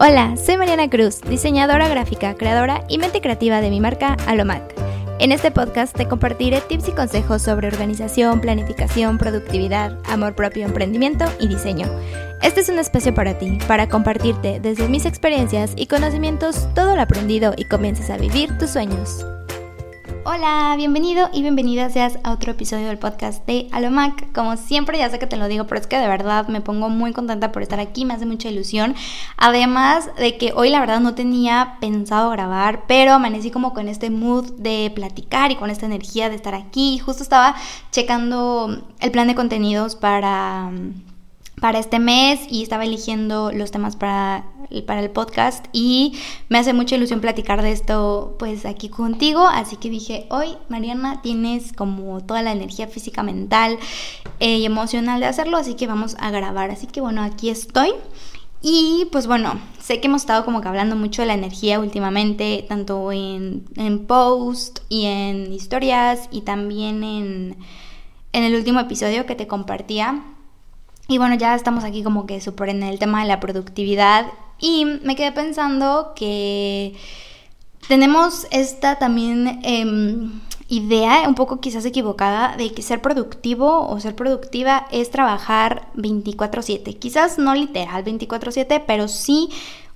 Hola, soy Mariana Cruz, diseñadora gráfica, creadora y mente creativa de mi marca Alomac. En este podcast te compartiré tips y consejos sobre organización, planificación, productividad, amor propio, emprendimiento y diseño. Este es un espacio para ti, para compartirte desde mis experiencias y conocimientos todo lo aprendido y comiences a vivir tus sueños. Hola, bienvenido y bienvenida seas a otro episodio del podcast de Alomac. Como siempre, ya sé que te lo digo, pero es que de verdad me pongo muy contenta por estar aquí, me hace mucha ilusión. Además de que hoy la verdad no tenía pensado grabar, pero amanecí como con este mood de platicar y con esta energía de estar aquí. Justo estaba checando el plan de contenidos para para este mes y estaba eligiendo los temas para, para el podcast y me hace mucha ilusión platicar de esto pues aquí contigo, así que dije, hoy Mariana tienes como toda la energía física, mental eh, y emocional de hacerlo, así que vamos a grabar, así que bueno, aquí estoy. Y pues bueno, sé que hemos estado como que hablando mucho de la energía últimamente, tanto en, en post y en historias y también en, en el último episodio que te compartía y bueno, ya estamos aquí como que súper en el tema de la productividad. Y me quedé pensando que tenemos esta también em, idea, un poco quizás equivocada, de que ser productivo o ser productiva es trabajar 24/7. Quizás no literal 24/7, pero sí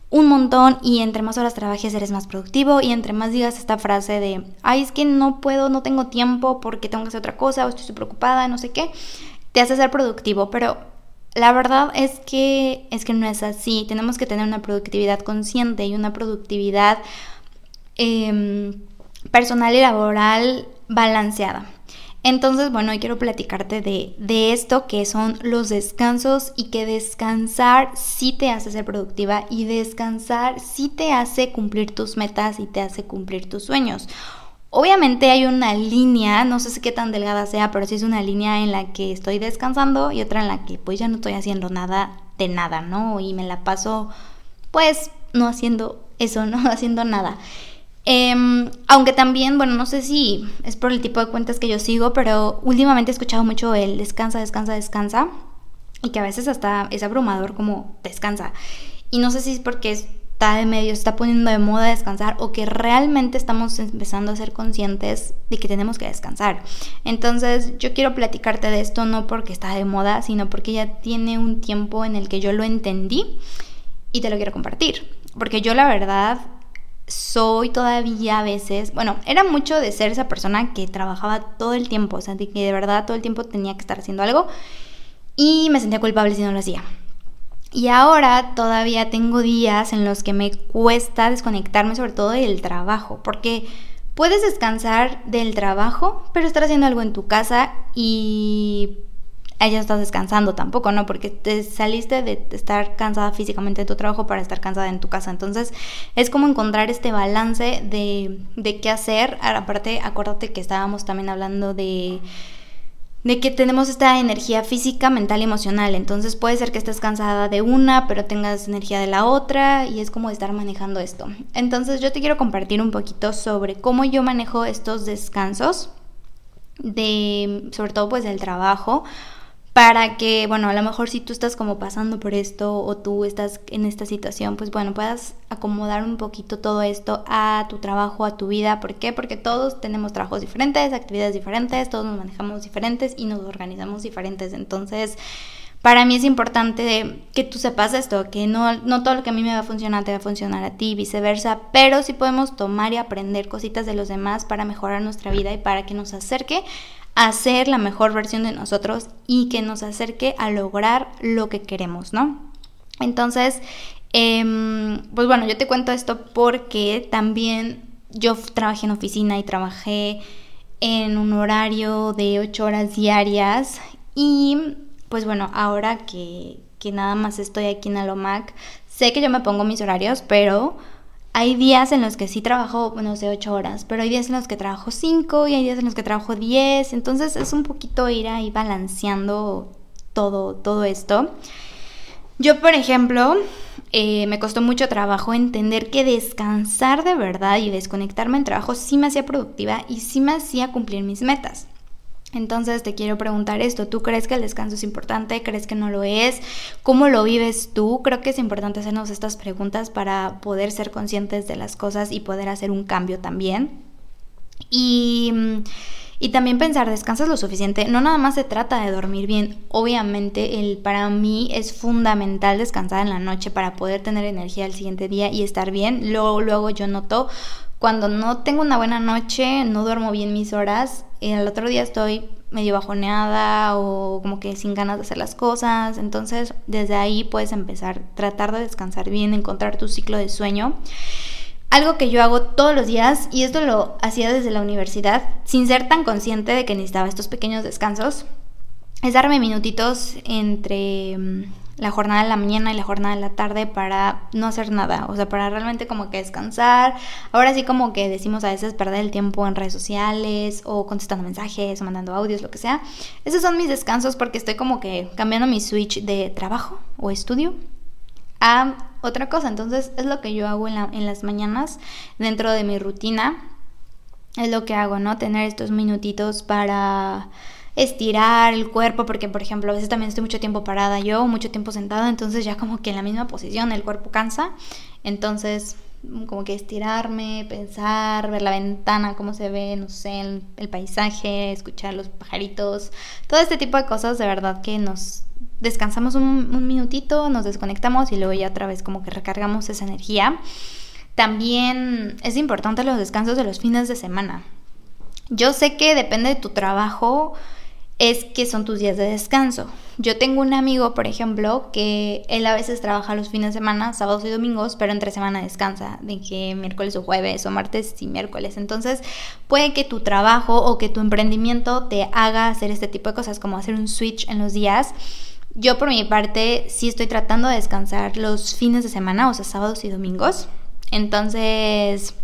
un montón. Y entre más horas trabajes eres más productivo. Y entre más digas esta frase de, ay, es que no puedo, no tengo tiempo porque tengo que hacer otra cosa o estoy preocupada, no sé qué, te hace ser productivo, pero la verdad es que, es que no es así. Tenemos que tener una productividad consciente y una productividad em, personal y laboral balanceada. Entonces, bueno, hoy quiero platicarte de, de, esto que son los descansos y que descansar sí te hace ser productiva y descansar sí te hace cumplir tus metas y te hace cumplir tus sueños. Obviamente hay una línea, no sé qué tan delgada sea, pero sí es una línea en la que estoy descansando y otra en la que pues ya no estoy haciendo nada de nada, ¿no? Y me la paso pues no haciendo eso, no haciendo nada. Em, aunque también, bueno, no sé si es por el tipo de cuentas que yo sigo, pero últimamente he escuchado mucho el descansa, descansa, descansa. Y que a veces hasta es abrumador como descansa. Y no sé si es porque es está de medio, está poniendo de moda descansar o que realmente estamos empezando a ser conscientes de que tenemos que descansar. Entonces yo quiero platicarte de esto no porque está de moda, sino porque ya tiene un tiempo en el que yo lo entendí y te lo quiero compartir. Porque yo la verdad soy todavía a veces, bueno, era mucho de ser esa persona que trabajaba todo el tiempo, o sea, que de verdad todo el tiempo tenía que estar haciendo algo y me sentía culpable si no lo hacía. Y ahora todavía tengo días en los que me cuesta desconectarme sobre todo del trabajo, porque puedes descansar del trabajo, pero estar haciendo algo en tu casa y ya estás descansando tampoco, ¿no? Porque te saliste de estar cansada físicamente de tu trabajo para estar cansada en tu casa. Entonces es como encontrar este balance de, de qué hacer. Aparte, acuérdate que estábamos también hablando de de que tenemos esta energía física, mental y emocional. Entonces puede ser que estés cansada de una, pero tengas energía de la otra y es como estar manejando esto. Entonces yo te quiero compartir un poquito sobre cómo yo manejo estos descansos de sobre todo pues del trabajo para que, bueno, a lo mejor si tú estás como pasando por esto o tú estás en esta situación, pues bueno, puedas acomodar un poquito todo esto a tu trabajo, a tu vida. ¿Por qué? Porque todos tenemos trabajos diferentes, actividades diferentes, todos nos manejamos diferentes y nos organizamos diferentes. Entonces, para mí es importante que tú sepas esto, que no, no todo lo que a mí me va a funcionar te va a funcionar a ti, viceversa, pero sí podemos tomar y aprender cositas de los demás para mejorar nuestra vida y para que nos acerque a ser la mejor versión de nosotros y que nos acerque a lograr lo que queremos, ¿no? Entonces, em, pues bueno, yo te cuento esto porque también yo trabajé en oficina y trabajé en un horario de 8 horas diarias y pues bueno, ahora que, que nada más estoy aquí en Alomac, sé que yo me pongo mis horarios, pero hay días en los que sí trabajo, bueno, sé, 8 horas, pero hay días en los que trabajo 5 y hay días en los que trabajo 10, entonces es un poquito ir ahí balanceando todo, todo esto. Yo, por ejemplo, eh, me costó mucho trabajo entender que descansar de verdad y desconectarme en trabajo sí me hacía productiva y sí me hacía cumplir mis metas. Entonces te quiero preguntar esto, ¿tú crees que el descanso es importante? ¿Crees que no lo es? ¿Cómo lo vives tú? Creo que es importante hacernos estas preguntas para poder ser conscientes de las cosas y poder hacer un cambio también. Y, también pensar, ¿descansas lo suficiente? No nada más se trata de dormir bien. Obviamente el, para mí es fundamental descansar en la noche para poder tener energía el siguiente día y estar bien. Luego, luego yo noto cuando no tengo una buena noche, no duermo bien mis horas, y al otro día estoy medio bajoneada o como que sin ganas de hacer las cosas. Entonces, desde ahí puedes empezar, tratar de descansar bien, encontrar tu ciclo de sueño. Algo que yo hago todos los días, y esto lo hacía desde la universidad, sin ser tan consciente de que necesitaba estos pequeños descansos, es darme minutitos entre mm, la jornada de la mañana y la jornada de la tarde para no hacer nada, o sea, para realmente como que descansar. Ahora sí como que decimos a veces perder el tiempo en redes sociales o contestando mensajes o mandando audios, lo que sea. Esos son mis descansos porque estoy como que cambiando mi switch de trabajo o estudio a otra cosa. Entonces es lo que yo hago en, en las mañanas dentro de mi rutina. Es lo que hago, ¿no? Tener estos minutitos para estirar el cuerpo, porque por ejemplo a veces también estoy mucho tiempo parada yo, mucho tiempo sentada, entonces ya como que en la misma posición el cuerpo cansa, entonces como que estirarme, pensar, ver la ventana, cómo se ve, no sé, el, paisaje, escuchar los pajaritos, todo este tipo de cosas de verdad que nos descansamos un, un minutito, nos desconectamos y luego ya otra vez como que recargamos esa energía. También es importante los descansos de los fines de semana. Yo sé que depende de tu trabajo, es que son tus días de descanso. Yo tengo un amigo, por ejemplo, que él a veces trabaja los fines de semana, sábados y domingos, pero entre semana descansa, de que miércoles o jueves o martes y miércoles. Entonces, puede que tu trabajo o que tu emprendimiento te haga hacer este tipo de cosas, como hacer un switch en los días. Yo por mi parte sí estoy tratando de descansar los fines de semana, o sea, sábados y domingos. Entonces,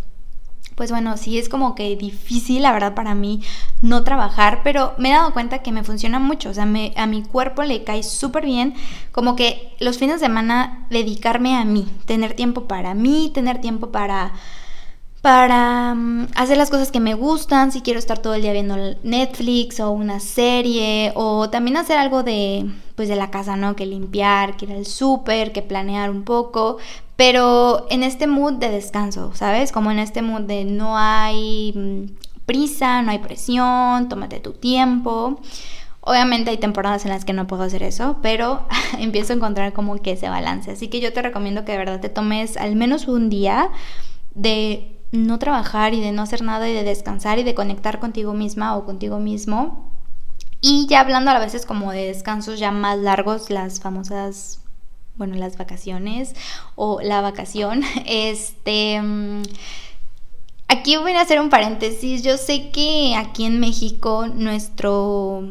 pues bueno, sí es como que difícil, la verdad, para mí no trabajar, pero me he dado cuenta que me funciona mucho, o sea, a mi cuerpo le cae súper bien, como que los fines de semana dedicarme a mí, tener tiempo para mí, tener tiempo para para mm, hacer las cosas que me gustan, si quiero estar todo el día viendo Netflix o una serie o también hacer algo de pues de la casa, ¿no? Que limpiar, que ir al súper, que planear un poco, pero en este mood de descanso, ¿sabes? Como en este mood de no hay mm, prisa, no hay presión, tómate tu tiempo. Obviamente hay temporadas en las que no puedo hacer eso, pero empiezo a encontrar como que ese balance. Así que yo te recomiendo que de verdad te tomes al menos un día de no trabajar y de no hacer nada y de descansar y de conectar contigo misma o contigo mismo. Y ya hablando a veces como de descansos ya más largos, las famosas, bueno, las vacaciones o la vacación, este... Mm, aquí voy a hacer un paréntesis. Yo sé que aquí en México nuestro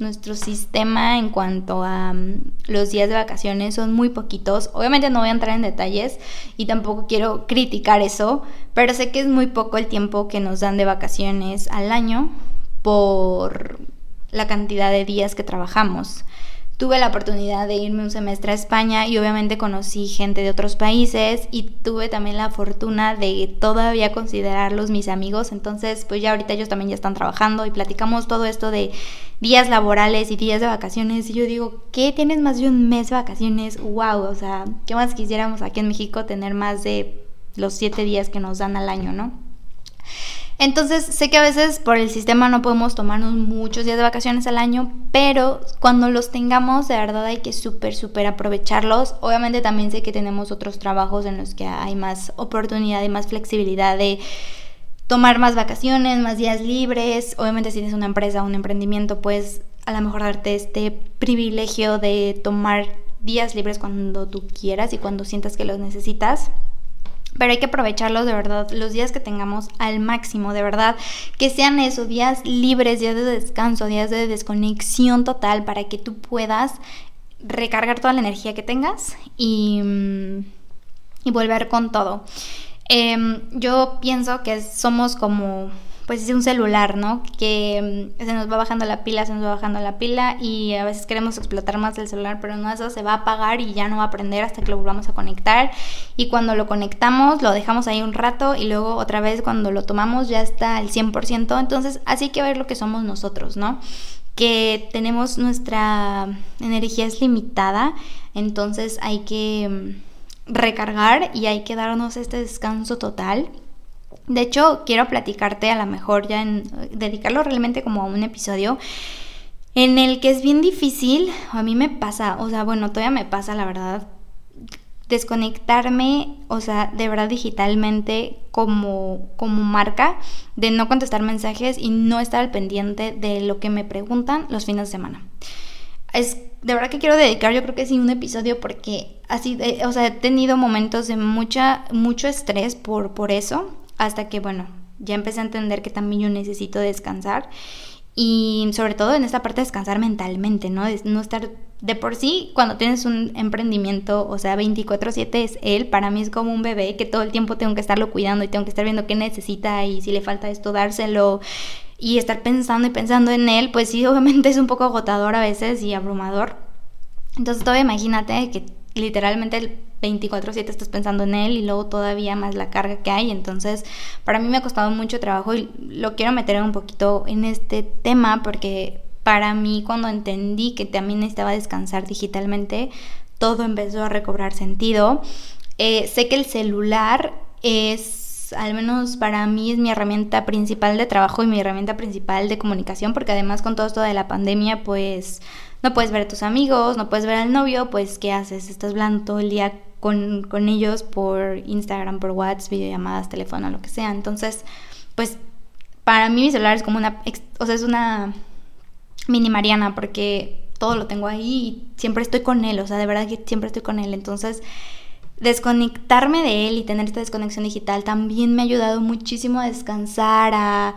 nuestro sistema en cuanto a mm, los días de vacaciones son muy poquitos. Obviamente no voy a entrar en detalles y tampoco quiero criticar eso, pero sé que es muy poco el tiempo que nos dan de vacaciones al año por la cantidad de días que trabajamos tuve la oportunidad de irme un semestre a España y obviamente conocí gente de otros países y tuve también la fortuna de todavía considerarlos mis amigos. Entonces, pues ya ahorita ellos también ya están trabajando y platicamos todo esto de días laborales y días de vacaciones. Y yo digo, ¿qué? ¿Tienes más de un mes de vacaciones? ¡Wow! O sea, ¿qué más quisiéramos aquí en México tener más de los siete días que nos dan al año, no? Entonces, sé que a veces por el sistema no podemos tomarnos muchos días de vacaciones al año, pero cuando los tengamos, de verdad hay que súper, súper aprovecharlos. Obviamente también sé que tenemos otros trabajos en los que hay más oportunidad y más flexibilidad de tomar más vacaciones, más días libres. Obviamente si tienes una empresa un emprendimiento, pues a lo mejor darte este privilegio de tomar días libres cuando tú quieras y cuando sientas que los necesitas pero hay que aprovecharlos de verdad, los días que tengamos al máximo, de verdad, que sean esos días libres, días de descanso, días de desconexión total para que tú puedas recargar toda la energía que tengas y, mm, y volver con todo. Em, yo pienso que somos como pues es un celular, ¿no? Que mm, se nos va bajando la pila, se nos va bajando la pila y a veces queremos explotar más el celular, pero no, eso se va a apagar y ya no va a prender hasta que lo volvamos a conectar. Y cuando lo conectamos, lo dejamos ahí un rato y luego otra vez cuando lo tomamos ya está al 100%. Entonces, así que ver lo que somos nosotros, ¿no? Que tenemos nuestra energía es limitada, entonces hay que mm, recargar y hay que darnos este descanso total de hecho, quiero platicarte a lo mejor ya en dedicarlo realmente como a un episodio en el que es bien difícil, a mí me pasa, o sea, bueno, todavía me pasa la verdad, desconectarme, o sea, de verdad digitalmente como, como marca, de no contestar mensajes y no estar al pendiente de lo que me preguntan los fines de semana. Es de verdad que quiero dedicar, yo creo que sí, un episodio porque así, o sea, he tenido momentos de mucha, mucho estrés por, por eso hasta que, bueno, ya empecé a entender que también yo necesito descansar y sobre todo en esta parte de descansar mentalmente, ¿no? De no estar de por sí, cuando tienes un emprendimiento, o sea, 24/7 es él, para mí es como un bebé que todo el tiempo tengo que estarlo cuidando y tengo que estar viendo qué necesita y si le falta esto, dárselo y estar pensando y pensando en él, pues sí, obviamente es un poco agotador a veces y abrumador. Entonces, todavía imagínate que literalmente el 24/7 estás pensando en él y luego todavía más la carga que hay. Entonces, para mí me ha costado mucho trabajo y lo quiero meter un poquito en este tema porque para mí cuando entendí que también necesitaba descansar digitalmente, todo empezó a recobrar sentido. Eh, sé que el celular es, al menos para mí, es mi herramienta principal de trabajo y mi herramienta principal de comunicación, porque además con todo esto de la pandemia, pues no puedes ver a tus amigos, no puedes ver al novio, pues ¿qué haces? Estás hablando todo el día con, con ellos por Instagram, por WhatsApp, videollamadas, teléfono, lo que sea. Entonces, pues para mí mi celular es como una, o sea, es una mini Mariana porque todo lo tengo ahí y siempre estoy con él, o sea, de verdad que siempre estoy con él. Entonces, desconectarme de él y tener esta desconexión digital también me ha ayudado muchísimo a descansar, a,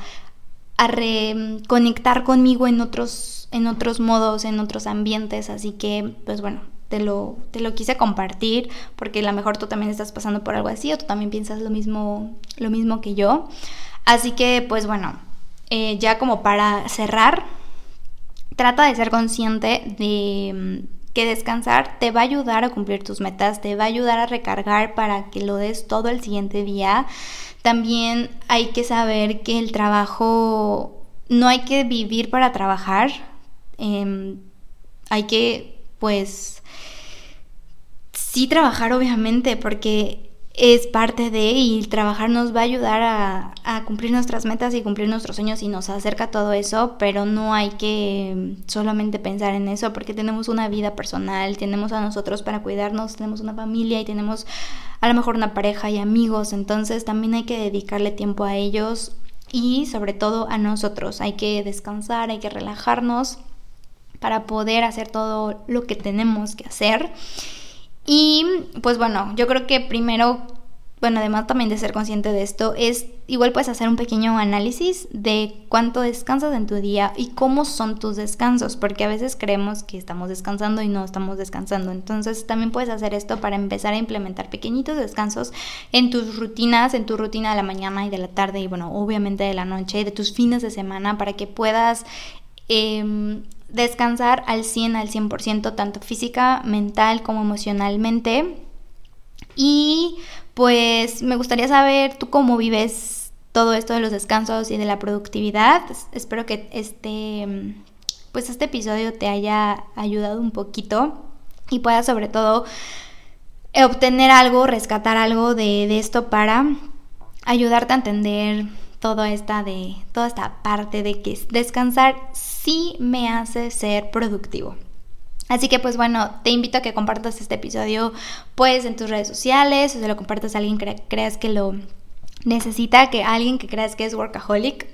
a reconectar conmigo en otros, en otros modos, en otros ambientes. Así que, pues bueno, te lo, te lo quise compartir porque a lo mejor tú también estás pasando por algo así o tú también piensas lo mismo, lo mismo que yo. Así que pues bueno, eh, ya como para cerrar, trata de ser consciente de mm, que descansar te va a ayudar a cumplir tus metas, te va a ayudar a recargar para que lo des todo el siguiente día. También hay que saber que el trabajo, no hay que vivir para trabajar, em, hay que pues sí trabajar obviamente porque es parte de y trabajar nos va a ayudar a, cumplir nuestras metas y cumplir nuestros sueños y nos acerca a todo eso, pero no hay que solamente pensar en eso porque tenemos una vida personal, tenemos a nosotros para cuidarnos, tenemos una familia y tenemos a lo mejor una pareja y amigos, entonces también hay que dedicarle tiempo a ellos y sobre todo a nosotros, hay que descansar, hay que relajarnos para poder hacer todo lo que tenemos que hacer. Y pues bueno, yo creo que primero, bueno, además también de ser consciente de esto, es igual puedes hacer un pequeño análisis de cuánto descansas en tu día y cómo son tus descansos, porque a veces creemos que estamos descansando y no estamos descansando. Entonces también puedes hacer esto para empezar a implementar pequeñitos descansos en tus rutinas, en tu rutina de la mañana y de la tarde y bueno, obviamente de la noche y de tus fines de semana para que puedas eh, descansar al 100, al 100%, tanto física, mental como emocionalmente. Y pues me gustaría saber tú cómo vives todo esto de los descansos y de la productividad. Espero que este, pues este episodio te haya ayudado un poquito y puedas sobre todo obtener algo, rescatar algo de, de esto para ayudarte a entender toda esta de toda esta parte de que descansar sí me hace ser productivo. Así que pues bueno, te invito a que compartas este episodio pues en tus redes sociales o se lo compartas a alguien que creas que lo necesita, que alguien que creas que es workaholic.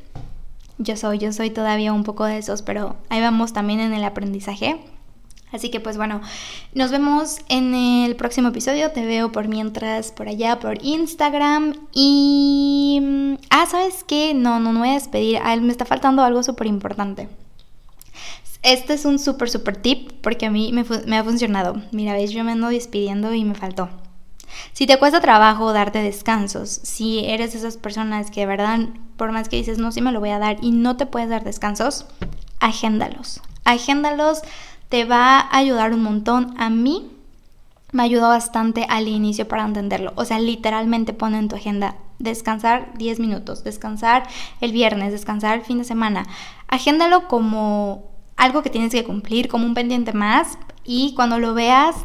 Yo soy, yo soy todavía un poco de esos, pero ahí vamos también en el aprendizaje. Así que pues bueno, nos vemos en el próximo episodio. Te veo por mientras por allá por Instagram. Y... Mm, ah, ¿sabes qué? No, no, no voy a despedir. Ah, me está faltando algo súper importante. Este es un súper, súper tip porque a mí me, me ha funcionado. Mira, veis, yo me ando despidiendo y me faltó. Si te cuesta trabajo darte descansos, si eres de esas personas que de verdad, por más que dices, no, sí me lo voy a dar y no te puedes dar descansos, agéndalos. Agéndalos te va a ayudar un montón. A mí me ayudó bastante al inicio para entenderlo. O sea, literalmente pone en tu agenda descansar 10 minutos, descansar el viernes, descansar el fin de semana. Agéndalo como algo que tienes que cumplir, como un pendiente más y cuando lo veas,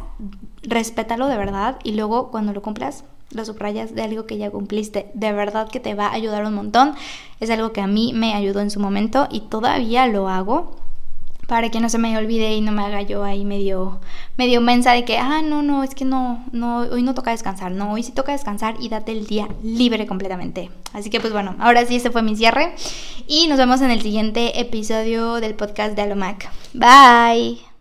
respétalo de verdad y luego cuando lo cumplas, lo subrayas de algo que ya cumpliste. De verdad que te va a ayudar un montón. Es algo que a mí me ayudó en su momento y todavía lo hago para que no se me olvide y no me haga yo ahí medio, medio mensa de que, ah, no, no, es que no, no, hoy no toca descansar, no, hoy sí toca descansar y date el día libre completamente. Así que pues bueno, ahora sí, ese fue mi cierre y nos vemos en el siguiente episodio del podcast de Alomac. Bye.